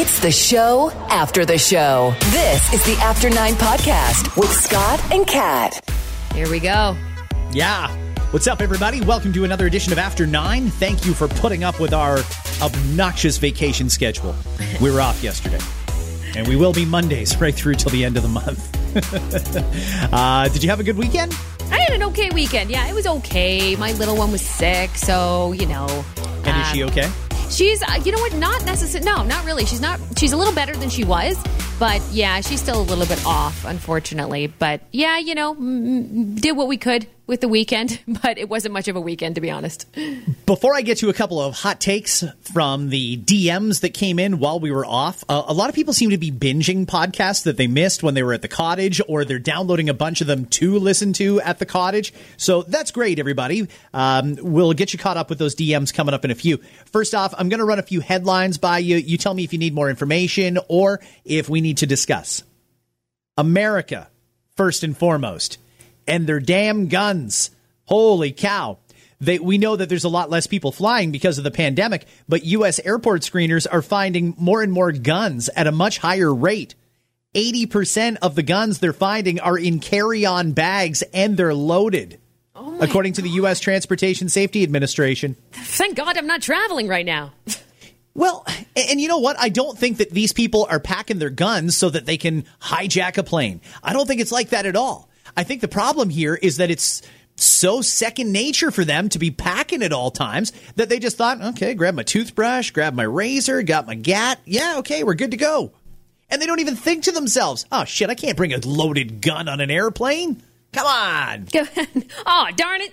It's the show after the show. This is the After Nine Podcast with Scott and Kat. Here we go. Yeah. What's up, everybody? Welcome to another edition of After Nine. Thank you for putting up with our obnoxious vacation schedule. We were off yesterday, and we will be Mondays right through till the end of the month. uh, did you have a good weekend? I had an okay weekend. Yeah, it was okay. My little one was sick, so you know. And is she um, okay? She's, uh, you know what? Not necessarily. No, not really. She's not. She's a little better than she was, but yeah, she's still a little bit off, unfortunately. But yeah, you know, mm, did what we could with the weekend, but it wasn't much of a weekend, to be honest. Before I get to a couple of hot takes from the DMs that came in while we were off, uh, a lot of people seem to be binging podcasts that they missed when they were at the cottage, or they're downloading a bunch of them to listen to at the cottage. So that's great, everybody. Um, we'll get you caught up with those DMs coming up in a few. First off, I'm going to run a few headlines by you. You tell me if you need more information or if we need to discuss. America, first and foremost, and their damn guns. Holy cow. They, we know that there's a lot less people flying because of the pandemic, but U.S. airport screeners are finding more and more guns at a much higher rate. 80% of the guns they're finding are in carry on bags and they're loaded, oh according to the U.S. Transportation Safety Administration. Thank God I'm not traveling right now. Well, and you know what? I don't think that these people are packing their guns so that they can hijack a plane. I don't think it's like that at all. I think the problem here is that it's so second nature for them to be packing at all times that they just thought, okay, grab my toothbrush, grab my razor, got my gat. Yeah, okay, we're good to go. And they don't even think to themselves, oh shit, I can't bring a loaded gun on an airplane. Come on. Go ahead. Oh, darn it.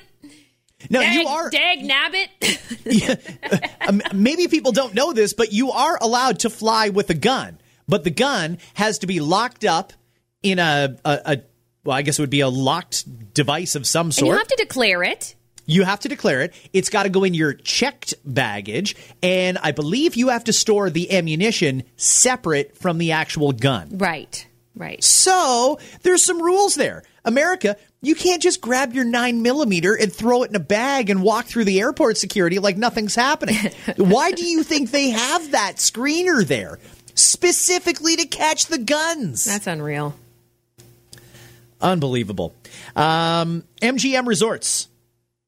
No, Dag, you are. Dag nabbit. Um, maybe people don't know this, but you are allowed to fly with a gun. But the gun has to be locked up in a, a, a well, I guess it would be a locked device of some and sort. you have to declare it. You have to declare it. It's got to go in your checked baggage. And I believe you have to store the ammunition separate from the actual gun. Right. Right. So there's some rules there. America, you can't just grab your nine millimeter and throw it in a bag and walk through the airport security like nothing's happening. Why do you think they have that screener there? Specifically to catch the guns. That's unreal. Unbelievable. Um, MGM Resorts.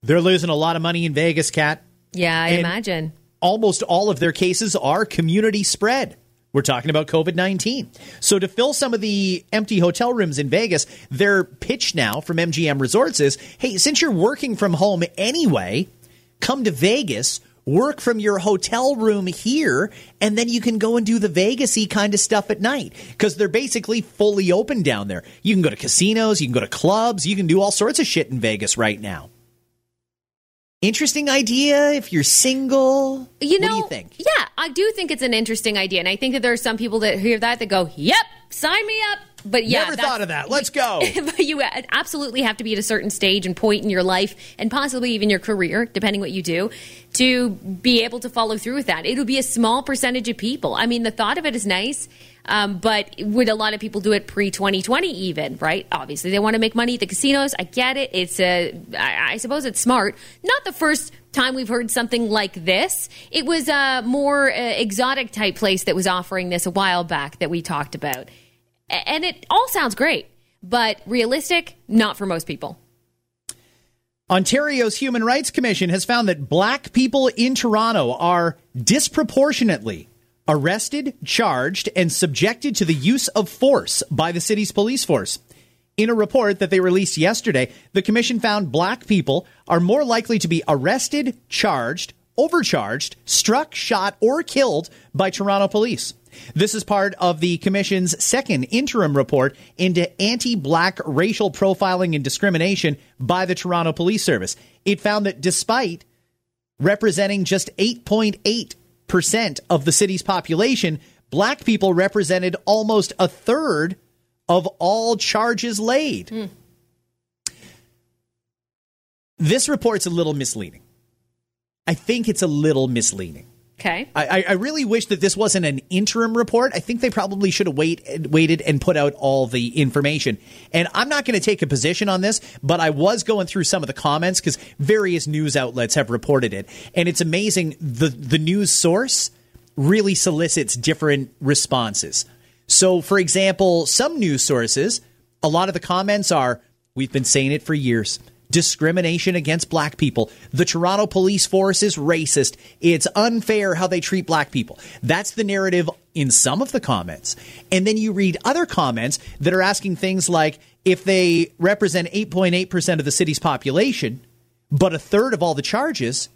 They're losing a lot of money in Vegas, Kat. Yeah, I And- imagine. Almost all of their cases are community spread. We're talking about COVID 19. So, to fill some of the empty hotel rooms in Vegas, their pitch now from MGM Resorts is hey, since you're working from home anyway, come to Vegas, work from your hotel room here, and then you can go and do the Vegasy kind of stuff at night because they're basically fully open down there. You can go to casinos, you can go to clubs, you can do all sorts of shit in Vegas right now. Interesting idea if you're single. You know, what do you think? Yeah, I do think it's an interesting idea, and I think that there are some people that hear that that go, "Yep, sign me up." But yeah, Never thought of that. Let's go. but you absolutely have to be at a certain stage and point in your life, and possibly even your career, depending what you do, to be able to follow through with that. It would be a small percentage of people. I mean, the thought of it is nice. Um, but would a lot of people do it pre 2020 even, right? Obviously, they want to make money at the casinos. I get it. It's a, I, I suppose it's smart. Not the first time we've heard something like this. It was a more uh, exotic type place that was offering this a while back that we talked about. And it all sounds great, but realistic, not for most people. Ontario's Human Rights Commission has found that black people in Toronto are disproportionately arrested, charged, and subjected to the use of force by the city's police force. In a report that they released yesterday, the commission found black people are more likely to be arrested, charged, overcharged, struck, shot, or killed by Toronto police. This is part of the Commission's second interim report into anti black racial profiling and discrimination by the Toronto Police Service. It found that despite representing just 8.8% of the city's population, black people represented almost a third of all charges laid. Hmm. This report's a little misleading. I think it's a little misleading. Okay. I, I- really wish that this wasn't an interim report. I think they probably should have wait, waited and put out all the information. And I'm not going to take a position on this, but I was going through some of the comments because various news outlets have reported it, and it's amazing the the news source really solicits different responses. So, for example, some news sources, a lot of the comments are, We've been saying it for years. Discrimination against black people. The Toronto police force is racist. It's unfair how they treat black people. That's the narrative in some of the comments. And then you read other comments that are asking things like if they represent 8.8% of the city's population, but a third of all the charges,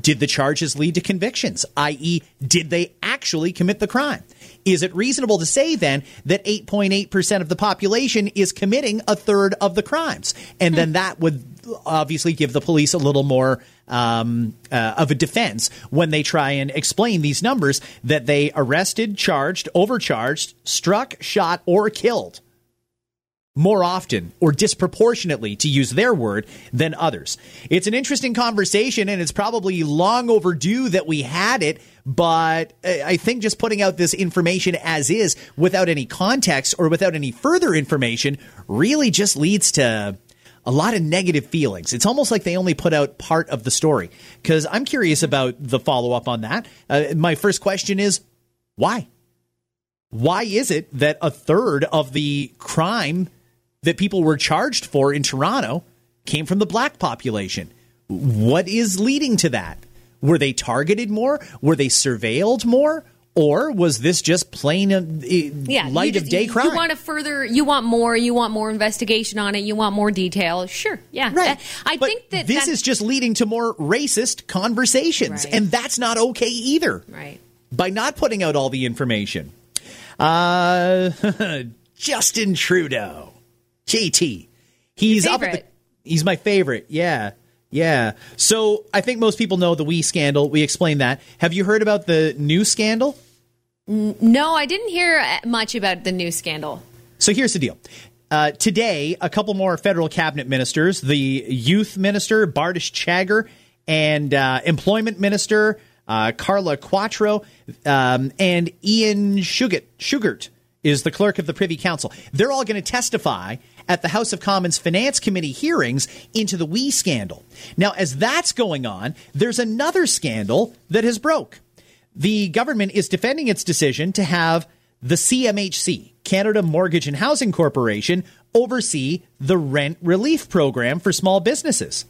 did the charges lead to convictions? I.e., did they actually commit the crime? Is it reasonable to say then that 8.8% of the population is committing a third of the crimes? And then hmm. that would obviously give the police a little more um, uh, of a defense when they try and explain these numbers that they arrested, charged, overcharged, struck, shot, or killed more often or disproportionately, to use their word, than others. It's an interesting conversation, and it's probably long overdue that we had it. But I think just putting out this information as is without any context or without any further information really just leads to a lot of negative feelings. It's almost like they only put out part of the story. Because I'm curious about the follow up on that. Uh, my first question is why? Why is it that a third of the crime that people were charged for in Toronto came from the black population. What is leading to that? Were they targeted more? Were they surveilled more? Or was this just plain uh, yeah, light just, of day crime? You want to further, you want more, you want more investigation on it, you want more detail. Sure, yeah. Right. I but think that this is just leading to more racist conversations, right. and that's not okay either. Right. By not putting out all the information. Uh, Justin Trudeau. JT. He's up. At The, he's my favorite. Yeah. Yeah. So I think most people know the We scandal. We explained that. Have you heard about the new scandal? No, I didn't hear uh, much about the new scandal. So here's the deal. Uh, today, a couple more federal cabinet ministers, the youth minister, Bardish Chagger, and uh, employment minister, uh, Carla Qualtrough, um, and Ian Shugart, Shugart is the clerk of the Privy Council. They're all going to testify at the House of Commons Finance Committee hearings into the We scandal. Now, as that's going on, there's another scandal that has broke. The government is defending its decision to have the CMHC, Canada Mortgage and Housing Corporation, oversee the rent relief program for small businesses.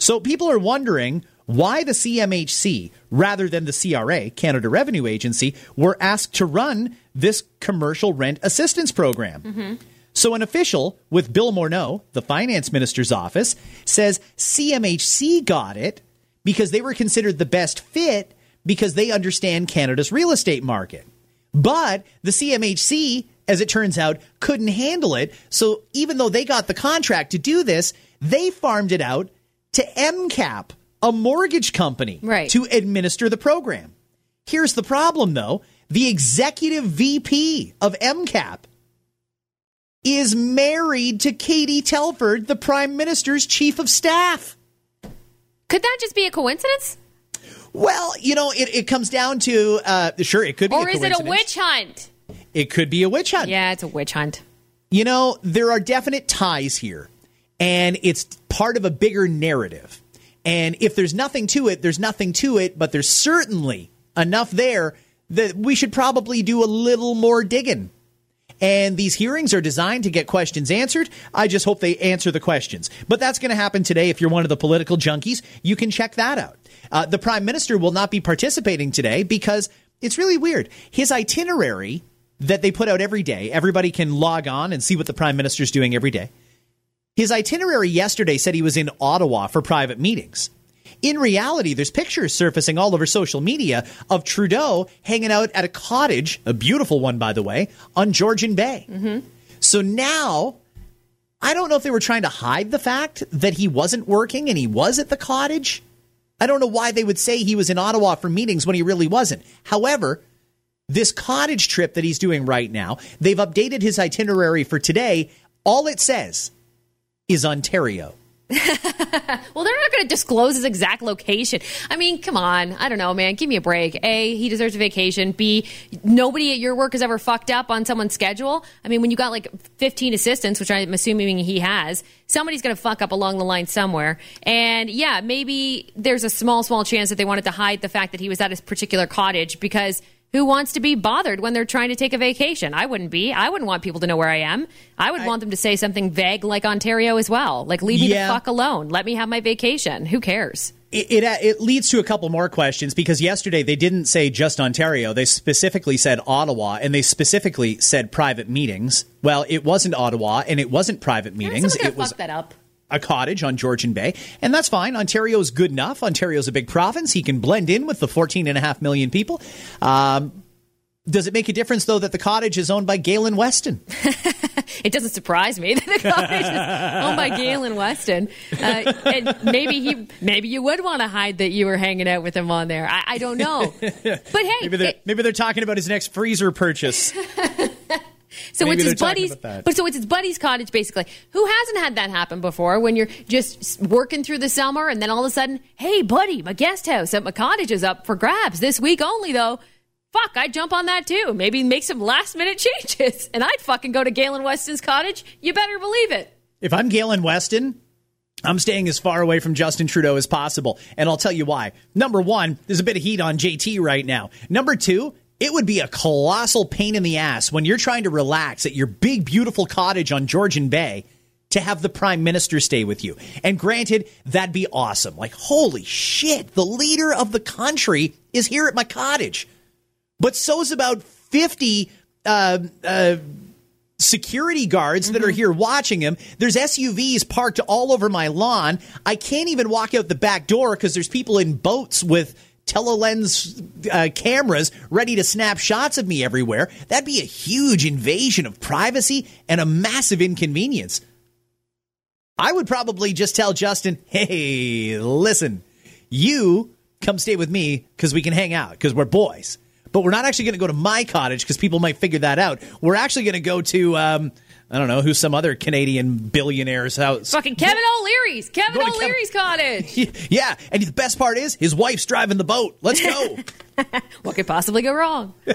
So people are wondering why the CMHC, rather than the CRA, Canada Revenue Agency, were asked to run this commercial rent assistance program. Mm-hmm. So, an official with Bill Morneau, the finance minister's office, says CMHC got it because they were considered the best fit because they understand Canada's real estate market. But the CMHC, as it turns out, couldn't handle it. So, even though they got the contract to do this, they farmed it out to MCAP, a mortgage company, right. to administer the program. Here's the problem, though the executive VP of MCAP is married to Katie Telford, the Prime Minister's chief of staff. Could that just be a coincidence? Well, you know, it, it comes down to uh, sure, it could be. Or is it a witch hunt? It could be a witch hunt. Yeah, it's a witch hunt. You know, there are definite ties here, and it's part of a bigger narrative. And if there's nothing to it, there's nothing to it, but there's certainly enough there that we should probably do a little more digging. And these hearings are designed to get questions answered. I just hope they answer the questions. But that's going to happen today. If you're one of the political junkies, you can check that out. Uh, the prime minister will not be participating today because it's really weird. His itinerary that they put out every day, everybody can log on and see what the prime minister's doing every day. His itinerary yesterday said he was in Ottawa for private meetings. In reality, there's pictures surfacing all over social media of Trudeau hanging out at a cottage, a beautiful one, by the way, on Georgian Bay. Mm-hmm. So now, I don't know if they were trying to hide the fact that he wasn't working and he was at the cottage. I don't know why they would say he was in Ottawa for meetings when he really wasn't. However, this cottage trip that he's doing right now, they've updated his itinerary for today. All it says is Ontario. well, they're not going to disclose his exact location. I mean, come on. I don't know, man. Give me a break. A, he deserves a vacation. B, nobody at your work has ever fucked up on someone's schedule. I mean, when you got like 15 assistants, which I'm assuming he has, somebody's going to fuck up along the line somewhere. And yeah, maybe there's a small, small chance that they wanted to hide the fact that he was at his particular cottage because – who wants to be bothered when they're trying to take a vacation? I wouldn't be. I wouldn't want people to know where I am. I would I, want them to say something vague like Ontario as well. Like, leave me yeah. the fuck alone. Let me have my vacation. Who cares? It, it, uh, it leads to a couple more questions because yesterday they didn't say just Ontario. They specifically said Ottawa and they specifically said private meetings. Well, it wasn't Ottawa and it wasn't private meetings. it was that up a cottage on Georgian Bay, and that's fine. Ontario's good enough. Ontario's a big province. He can blend in with the 14 and a half million people. Um, does it make a difference, though, that the cottage is owned by Galen Weston? it doesn't surprise me that the cottage is owned by Galen Weston. Uh, and maybe he, maybe you would want to hide that you were hanging out with him on there. I, I don't know. But hey, maybe they're, it, maybe they're talking about his next freezer purchase. So Maybe it's his buddy's, but so it's his buddy's cottage basically. Who hasn't had that happen before? When you're just working through the summer, and then all of a sudden, hey, buddy, my guest house at my cottage is up for grabs this week only, though. Fuck, I'd jump on that too. Maybe make some last minute changes, and I'd fucking go to Galen Weston's cottage. You better believe it. If I'm Galen Weston, I'm staying as far away from Justin Trudeau as possible. And I'll tell you why. Number one, there's a bit of heat on JT right now. Number two, it would be a colossal pain in the ass when you're trying to relax at your big, beautiful cottage on Georgian Bay to have the prime minister stay with you. And granted, that'd be awesome. Like, holy shit, the leader of the country is here at my cottage. But so's about 50 uh, uh, security guards mm-hmm. that are mm-hmm. here watching him. There's SUVs parked all over my lawn. I can't even walk out the back door because there's people in boats with telelens uh, cameras ready to snap shots of me everywhere. That'd be a huge invasion of privacy and a massive inconvenience. I would probably just tell Justin, hey, listen, you come stay with me because we can hang out because we're boys. But we're not actually going to go to my cottage because people might figure that out. We're actually going to go to. Um, I don't know who's some other Canadian billionaire's house. Fucking Kevin O'Leary's. Kevin O'Leary's cottage. Yeah, and the best part is his wife's driving the boat. Let's go. what could possibly go wrong?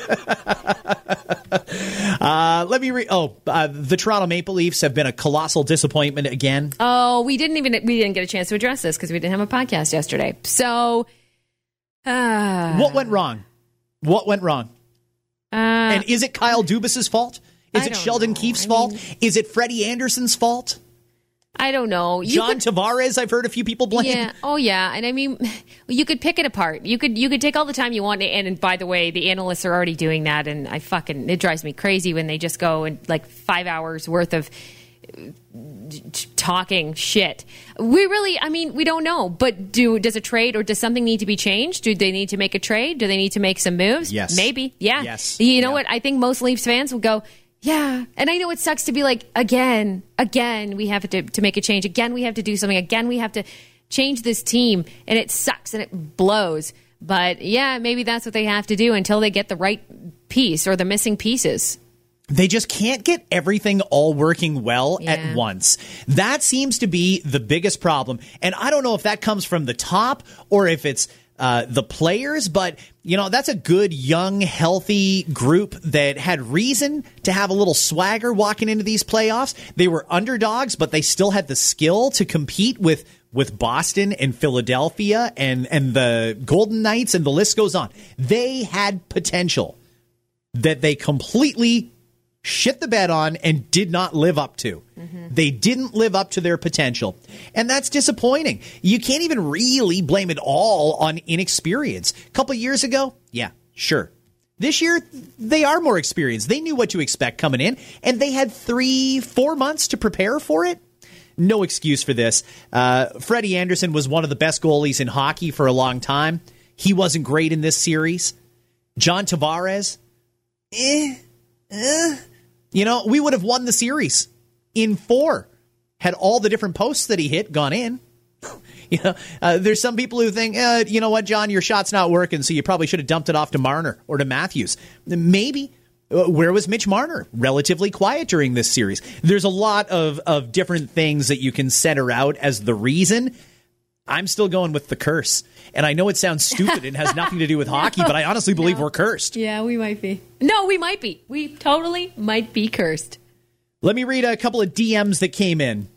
uh, let me read. Oh, uh, the Toronto Maple Leafs have been a colossal disappointment again. Oh, we didn't even we didn't get a chance to address this because we didn't have a podcast yesterday. So, uh, what went wrong? What went wrong? Uh, and is it Kyle Dubas's fault? Is it Sheldon know. Keefe's I fault? Mean, is it Freddie Andersen's fault? I don't know. You John could, Tavares, I've heard a few people blame. Yeah. Oh, yeah. And I mean, you could pick it apart. You could you could take all the time you want. And, and by the way, the analysts are already doing that. And I fucking it drives me crazy when they just go and like five hours worth of uh, talking shit. We really, I mean, we don't know. But do does a trade or does something need to be changed? Do they need to make a trade? Do they need to make some moves? Yes, maybe. Yeah. Yes. You know yeah. what? I think most Leafs fans will go. Yeah, and I know it sucks to be like again, again we have to to make a change. Again, we have to do something. Again, we have to change this team, and it sucks and it blows. But yeah, maybe that's what they have to do until they get the right piece or the missing pieces they just can't get everything all working well yeah. at once. That seems to be the biggest problem. And I don't know if that comes from the top or if it's uh, the players, but you know that's a good young, healthy group that had reason to have a little swagger walking into these playoffs. They were underdogs, but they still had the skill to compete with with Boston and Philadelphia and and the Golden Knights, and the list goes on. They had potential that they completely shit the bed on and did not live up to. Mm-hmm. They didn't live up to their potential. And that's disappointing. You can't even really blame it all on inexperience. A couple years ago, yeah, sure. This year, they are more experienced. They knew what to expect coming in, and they had three, four months to prepare for it. No excuse for this. Uh, Freddie Andersen was one of the best goalies in hockey for a long time. He wasn't great in this series. John Tavares, eh, eh. You know, we would have won the series in four had all the different posts that he hit gone in. you know, uh, there's some people who think, uh, you know what, John, your shot's not working, so you probably should have dumped it off to Marner or to Matthews. Maybe, Uh, Where was Mitch Marner? Relatively quiet during this series. There's a lot of, of different things that you can center out as the reason. I'm still going with the curse. And I know it sounds stupid and has nothing to do with hockey, but I honestly believe we're cursed. Yeah, we might be. No, we might be. We totally might be cursed. Let me read a couple of DMs that came in.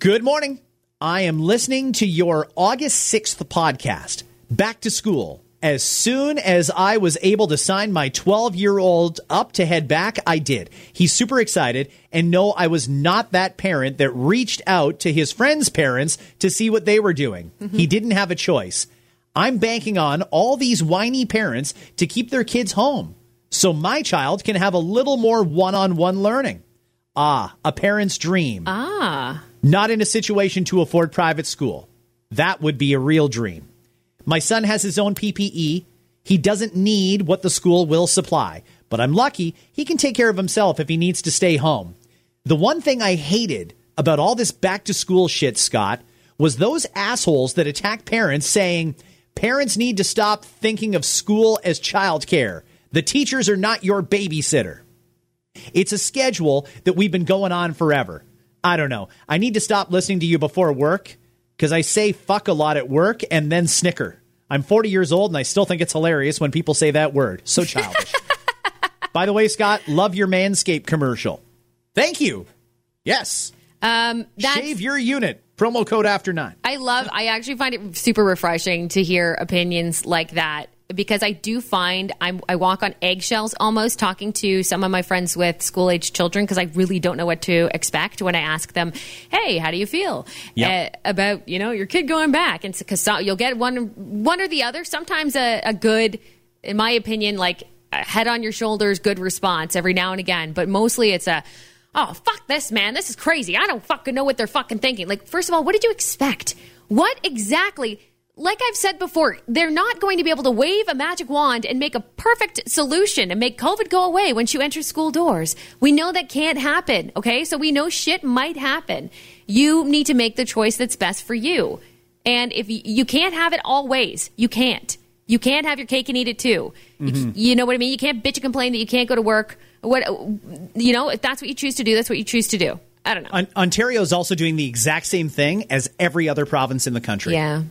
Good morning. I am listening to your August 6th podcast, Back to School. As soon as I was able to sign my 12 year old up to head back, I did. He's super excited, and no, I was not that parent that reached out to his friends' parents to see what they were doing. He didn't have a choice. I'm banking on all these whiny parents to keep their kids home so my child can have a little more one on one learning. Ah, a parent's dream. Ah. Not in a situation to afford private school. That would be a real dream. My son has his own PPE. He doesn't need what the school will supply, but I'm lucky he can take care of himself if he needs to stay home. The one thing I hated about all this back to school shit, Scott, was those assholes that attack parents saying parents need to stop thinking of school as childcare. The teachers are not your babysitter. It's a schedule that we've been going on forever. I don't know. I need to stop listening to you before work because I say fuck a lot at work and then snicker. I'm 40 years old and I still think it's hilarious when people say that word. So childish. By the way, Scott, love your Manscaped commercial. Thank you. Yes. Um, that's, Shave your unit. Promo code after nine. I love, I actually find it super refreshing to hear opinions like that because I do find I'm, I walk on eggshells almost talking to some of my friends with school age children because I really don't know what to expect when I ask them, "Hey, how do you feel Yep. uh, about you know your kid going back?" And because so, you'll get one one or the other. Sometimes a, a good, in my opinion, like a head on your shoulders, good response every now and again. But mostly it's a oh fuck this man this is crazy i don't fucking know what they're fucking thinking like first of all what did you expect what exactly like i've said before they're not going to be able to wave a magic wand and make a perfect solution and make covid go away once you enter school doors. We know that can't happen okay? So we know shit might happen. You need to make the choice that's best for you. And if you, you can't have it all ways you can't. You can't have your cake and eat it too. You, mm-hmm. you know what i mean? You can't bitch and complain that you can't go to work. What you know if that's what you choose to do that's what you choose to do. I don't know. On- Ontario is also doing the exact same thing as every other province in the country. yeah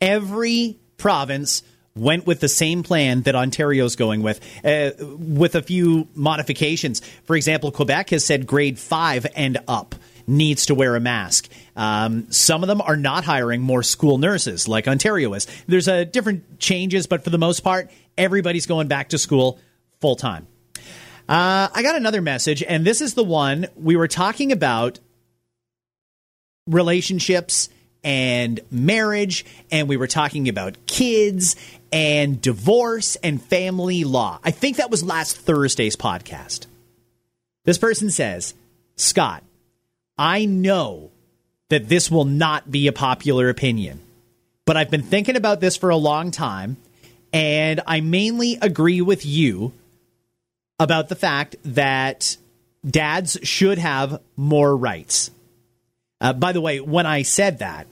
every province went with the same plan that Ontario's going with, uh, with a few modifications. For example, Quebec has said grade five and up needs to wear a mask. Um, some of them are not hiring more school nurses like Ontario is. There's a different changes, but for the most part, everybody's going back to school full time. Uh, I got another message, and this is the one we were talking about relationships and marriage, and we were talking about kids and divorce and family law. I think that was last Thursday's podcast. This person says, Scott, I know that this will not be a popular opinion, but I've been thinking about this for a long time, and I mainly agree with you about the fact that dads should have more rights. Uh, by the way, when I said that,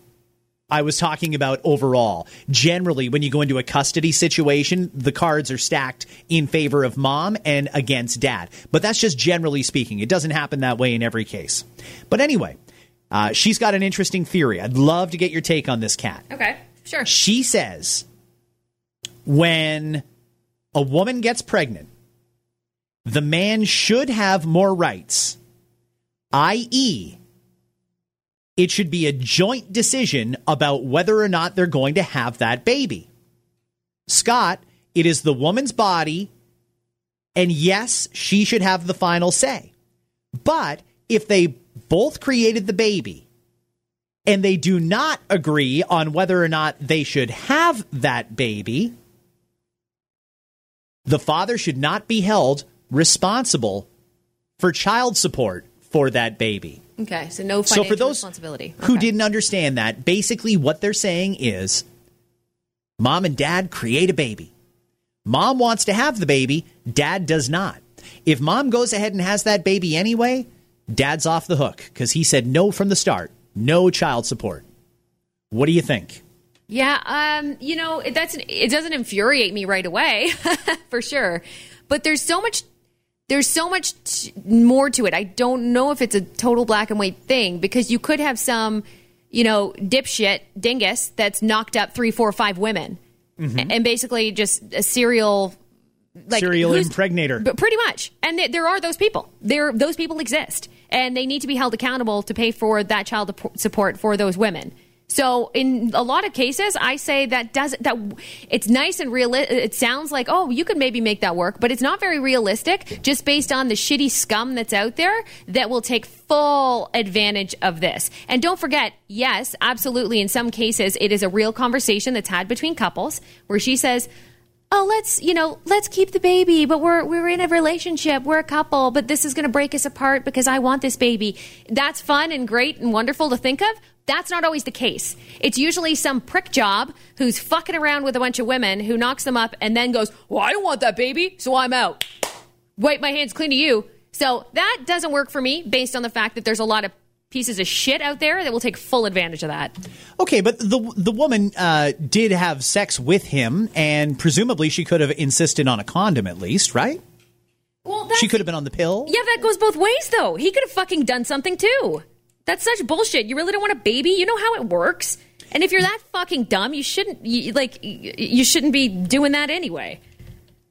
I was talking about overall. Generally, when you go into a custody situation, the cards are stacked in favor of mom and against dad. But that's just generally speaking. It doesn't happen that way in every case. But anyway, uh, she's got an interesting theory. I'd love to get your take on this Kat. okay sure She says when a woman gets pregnant, the man should have more rights, i.e., it should be a joint decision about whether or not they're going to have that baby. Scott, it is the woman's body, and yes, she should have the final say. But if they both created the baby and they do not agree on whether or not they should have that baby, the father should not be held responsible for child support for that baby. Okay so no So financial for those responsibility who didn't understand that, basically what they're saying is mom and dad create a baby. Mom wants to have the baby, dad does not. If mom goes ahead and has that baby anyway, dad's off the hook because he said no from the start. No child support. What do you think? Yeah, um, you know, it, that's it doesn't infuriate me right away, for sure. But there's so much there's so much t- more to it. I don't know if it's a total black and white thing because you could have some, you know, dipshit dingus that's knocked up three, four, five women, mm-hmm. and basically just a serial. Like, serial impregnator, but pretty much, and th- there are those people. There, those people exist, and they need to be held accountable to pay for that child support for those women. So in a lot of cases, I say that doesn't that it's nice and real. It sounds like oh, you could maybe make that work, but it's not very realistic. Just based on the shitty scum that's out there that will take full advantage of this. And don't forget, yes, absolutely. In some cases, it is a real conversation that's had between couples where she says. Oh, let's you know, let's keep the baby, but we're we're in a relationship, we're a couple, but this is going to break us apart because I want this baby. That's fun and great and wonderful to think of, that's not always the case. It's usually some prick job who's fucking around with a bunch of women who knocks them up and then goes, Well, I don't want that baby, so I'm out. Wipe my hands clean to you. So that doesn't work for me based on the fact that there's a lot of pieces of shit out there that will take full advantage of that. Okay, but the the woman uh, did have sex with him, and presumably she could have insisted on a condom at least, right? Well, she could have been on the pill. Yeah, that goes both ways, though. He could have fucking done something too. That's such bullshit. You really don't want a baby? You know how it works. And if you're that fucking dumb, you shouldn't you, like you shouldn't be doing that anyway.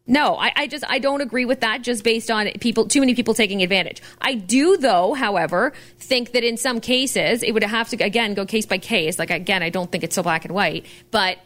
No, I, I, just I don't agree with that. Just based on people, too many people taking advantage. I do, though, however, think that in some cases it would have to again go case by case. Like again, I don't think it's so black and white, but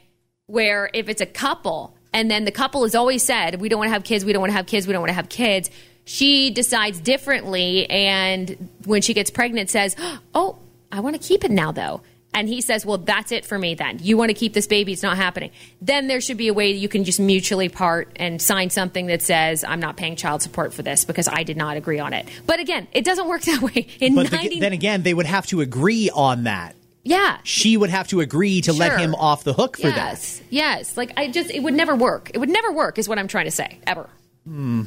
where if it's a couple and then the couple has always said we don't want to have kids, we don't want to have kids, we don't want to have kids she decides differently and when she gets pregnant says, "Oh, I want to keep it now though." And he says, "Well, that's it for me then. You want to keep this baby, it's not happening." Then there should be a way that you can just mutually part and sign something that says, "I'm not paying child support for this because I did not agree on it." But again, it doesn't work that way. In but 90- the, then again, they would have to agree on that. Yeah. She would have to agree to sure. let him off the hook for yes. that. Yes. Like I just it would never work. It would never work is what I'm trying to say. Ever. Hmm.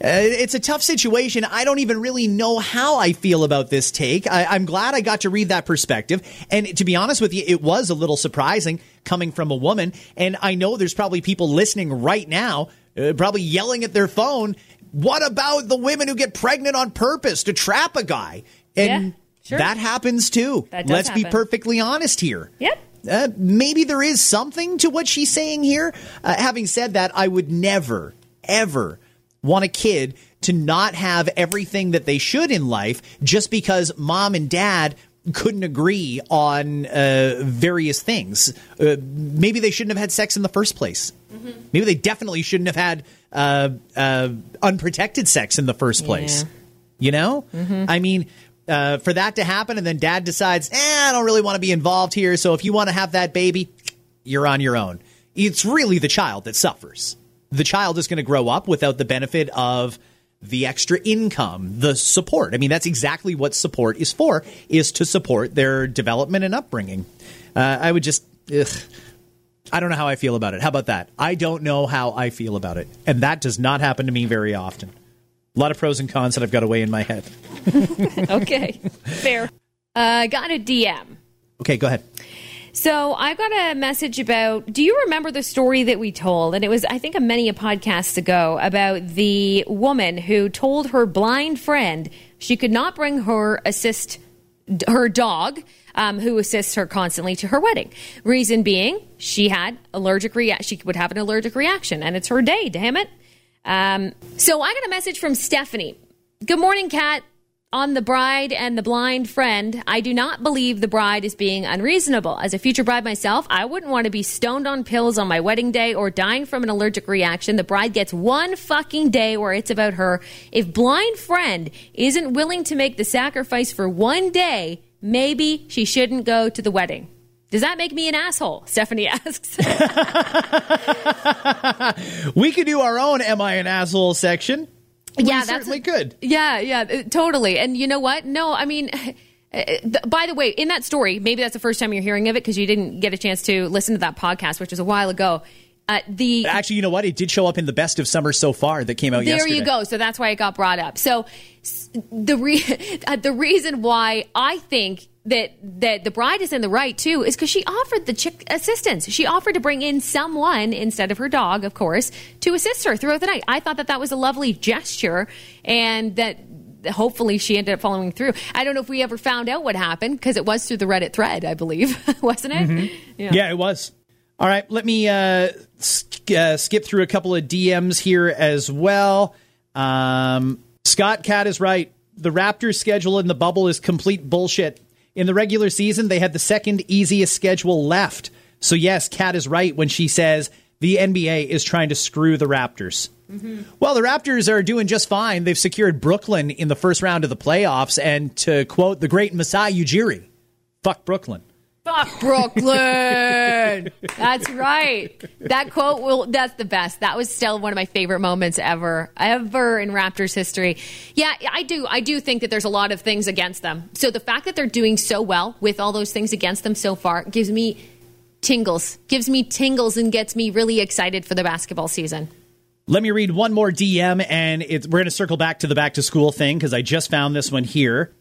Uh, it's a tough situation. I don't even really know how I feel about this take. I, am glad I got to read that perspective. And to be honest with you, it was a little surprising coming from a woman. And I know there's probably people listening right now, uh, probably yelling at their phone. What about the women who get pregnant on purpose to trap a guy? And yeah, sure. that happens too. That Let's happen. be perfectly honest here. Yep. Uh, maybe there is something to what she's saying here. Uh, having said that, I would never, ever want a kid to not have everything that they should in life just because mom and dad couldn't agree on uh, various things. Uh, maybe they shouldn't have had sex in the first place. Mm-hmm. Maybe they definitely shouldn't have had uh, uh unprotected sex in the first place. Yeah. You know? Mm-hmm. I mean, uh, for that to happen and then dad decides, eh, I don't really want to be involved here. So if you want to have that baby, you're on your own. It's really the child that suffers the child is going to grow up without the benefit of the extra income, the support. I mean, that's exactly what support is for, is to support their development and upbringing. Uh, I would just, ugh, I don't know how I feel about it. How about that? I don't know how I feel about it. And that does not happen to me very often. A lot of pros and cons that I've got away in my head. okay, fair. Uh, got a DM. Okay, go ahead. So I got a message about. Do you remember the story that we told? And it was, I think, a many a podcast ago about the woman who told her blind friend she could not bring her assist her dog, um, who assists her constantly to her wedding. Reason being, she had allergic reaction. She would have an allergic reaction, and it's her day. Damn it. Um, so I got a message from Stephanie. Good morning, Kat on the bride and the blind friend, I do not believe the bride is being unreasonable. As a future bride myself, I wouldn't want to be stoned on pills on my wedding day or dying from an allergic reaction. The bride gets one fucking day where it's about her. If blind friend isn't willing to make the sacrifice for one day, maybe she shouldn't go to the wedding. Does that make me an asshole? Stephanie asks. we could do our own Am I an Asshole section yeah, that's certainly good. Yeah, yeah, uh, totally. And you know what? No, I mean. Uh, by the way, in that story, maybe that's the first time you're hearing of it because you didn't get a chance to listen to that podcast, which was a while ago. Uh, the actually, you know what? It did show up in the best of summer so far that came out. There yesterday. you go. So that's why it got brought up. So the re- uh, the reason why I think that that the bride is in the right too is because she offered the chick assistance. She offered to bring in someone instead of her dog, of course, to assist her throughout the night. I thought that that was a lovely gesture, and that hopefully she ended up following through. I don't know if we ever found out what happened because it was through the Reddit thread, I believe, wasn't it? Mm-hmm. Yeah. yeah. it was. All right, let me uh, sk- uh, skip through a couple of DMs here as well. Um, Scott Kat is right. The Raptors' schedule in the bubble is complete bullshit. In the regular season, they had the second easiest schedule left. So, yes, Kat is right when she says the NBA is trying to screw the Raptors. Mm-hmm. Well, the Raptors are doing just fine. They've secured Brooklyn in the first round of the playoffs. And to quote the great Masai Ujiri, fuck Brooklyn. Fuck Brooklyn. that's right. That quote will that's the best. That was still one of my favorite moments ever, ever in Raptors history. Yeah, I do I do think that there's a lot of things against them. So the fact that they're doing so well with all those things against them so far gives me tingles. Gives me tingles and gets me really excited for the basketball season. Let me read one more DM and we're going to circle back to the back to school thing because I just found this one here.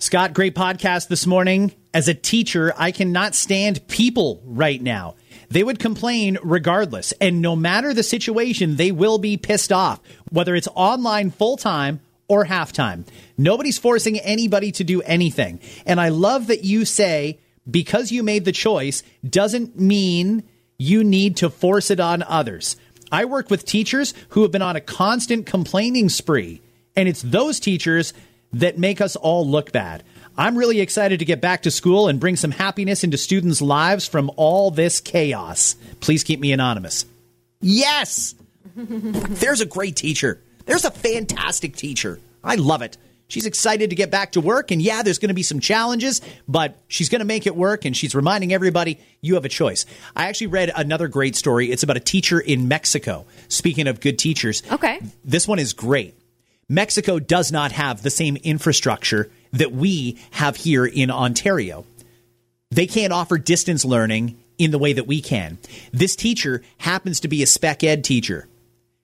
Scott, great podcast this morning. As a teacher, I cannot stand people right now. They would complain regardless. And no matter the situation, they will be pissed off, whether it's online full time or halftime. Nobody's forcing anybody to do anything. And I love that you say, because you made the choice doesn't mean you need to force it on others. I work with teachers who have been on a constant complaining spree, and it's those teachers that make us all look bad. I'm really excited to get back to school and bring some happiness into students' lives from all this chaos. Please keep me anonymous. Yes! There's a great teacher. There's a fantastic teacher. I love it. She's excited to get back to work, and yeah, there's going to be some challenges, but she's going to make it work, and she's reminding everybody you have a choice. I actually read another great story. It's about a teacher in Mexico. Speaking of good teachers, okay, this one is great. Mexico does not have the same infrastructure that we have here in Ontario. They can't offer distance learning in the way that we can. This teacher happens to be a spec ed teacher.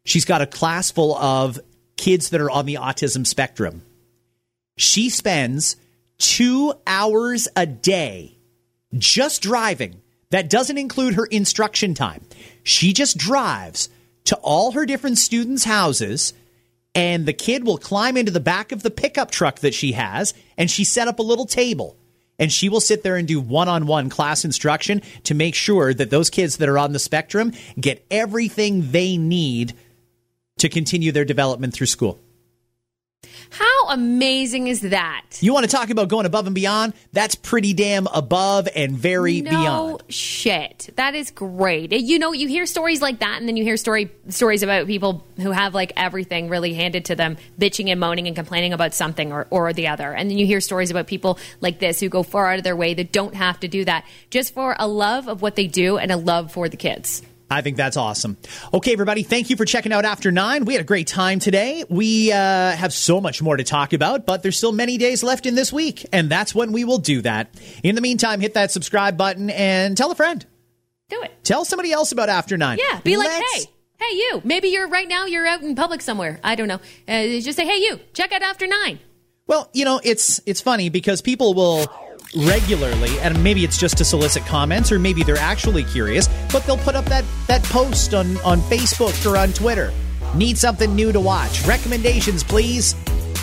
She's got a class full of kids that are on the autism spectrum. She spends two hours a day just driving. That doesn't include her instruction time. She just drives to all her different students' houses and the kid will climb into the back of the pickup truck that she has and she set up a little table and she will sit there and do one-on-one class instruction to make sure that those kids that are on the spectrum get everything they need to continue their development through school. How amazing is that? You want to talk about going above and beyond? That's pretty damn above and very no beyond. shit. That is great. Eh, you know, you hear stories like that, and then you hear story stories about people who have like everything really handed to them, bitching and moaning and complaining about something or, or the other. And then you hear stories about people like this who go far out of their way that don't have to do that just for a love of what they do and a love for the kids. I think that's awesome. Okay, everybody, thank you for checking out After Nine. We had a great time today. We uh, have so much more to talk about, but there's still many days left in this week, and that's when we will do that. In the meantime, hit that subscribe button and tell a friend. Do it. Tell somebody else about After Nine. Yeah, be Let's... like, hey, hey, you. Maybe you're right now. You're out in public somewhere. I don't know. Uh, just say, hey, you. Check out After Nine. Well, you know, it's it's funny because people will regularly, and maybe it's just to solicit comments, or maybe they're actually curious, but they'll put up that, that post on, on Facebook or on Twitter. Need something new to watch? Recommendations, please.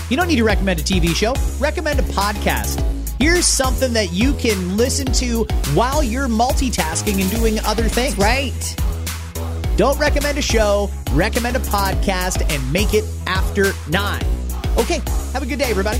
You don't need to recommend a TV show, recommend a podcast. Here's something that you can listen to while you're multitasking and doing other things. Right. Don't recommend a show, recommend a podcast, and make it after nine. Okay, have a good day, everybody.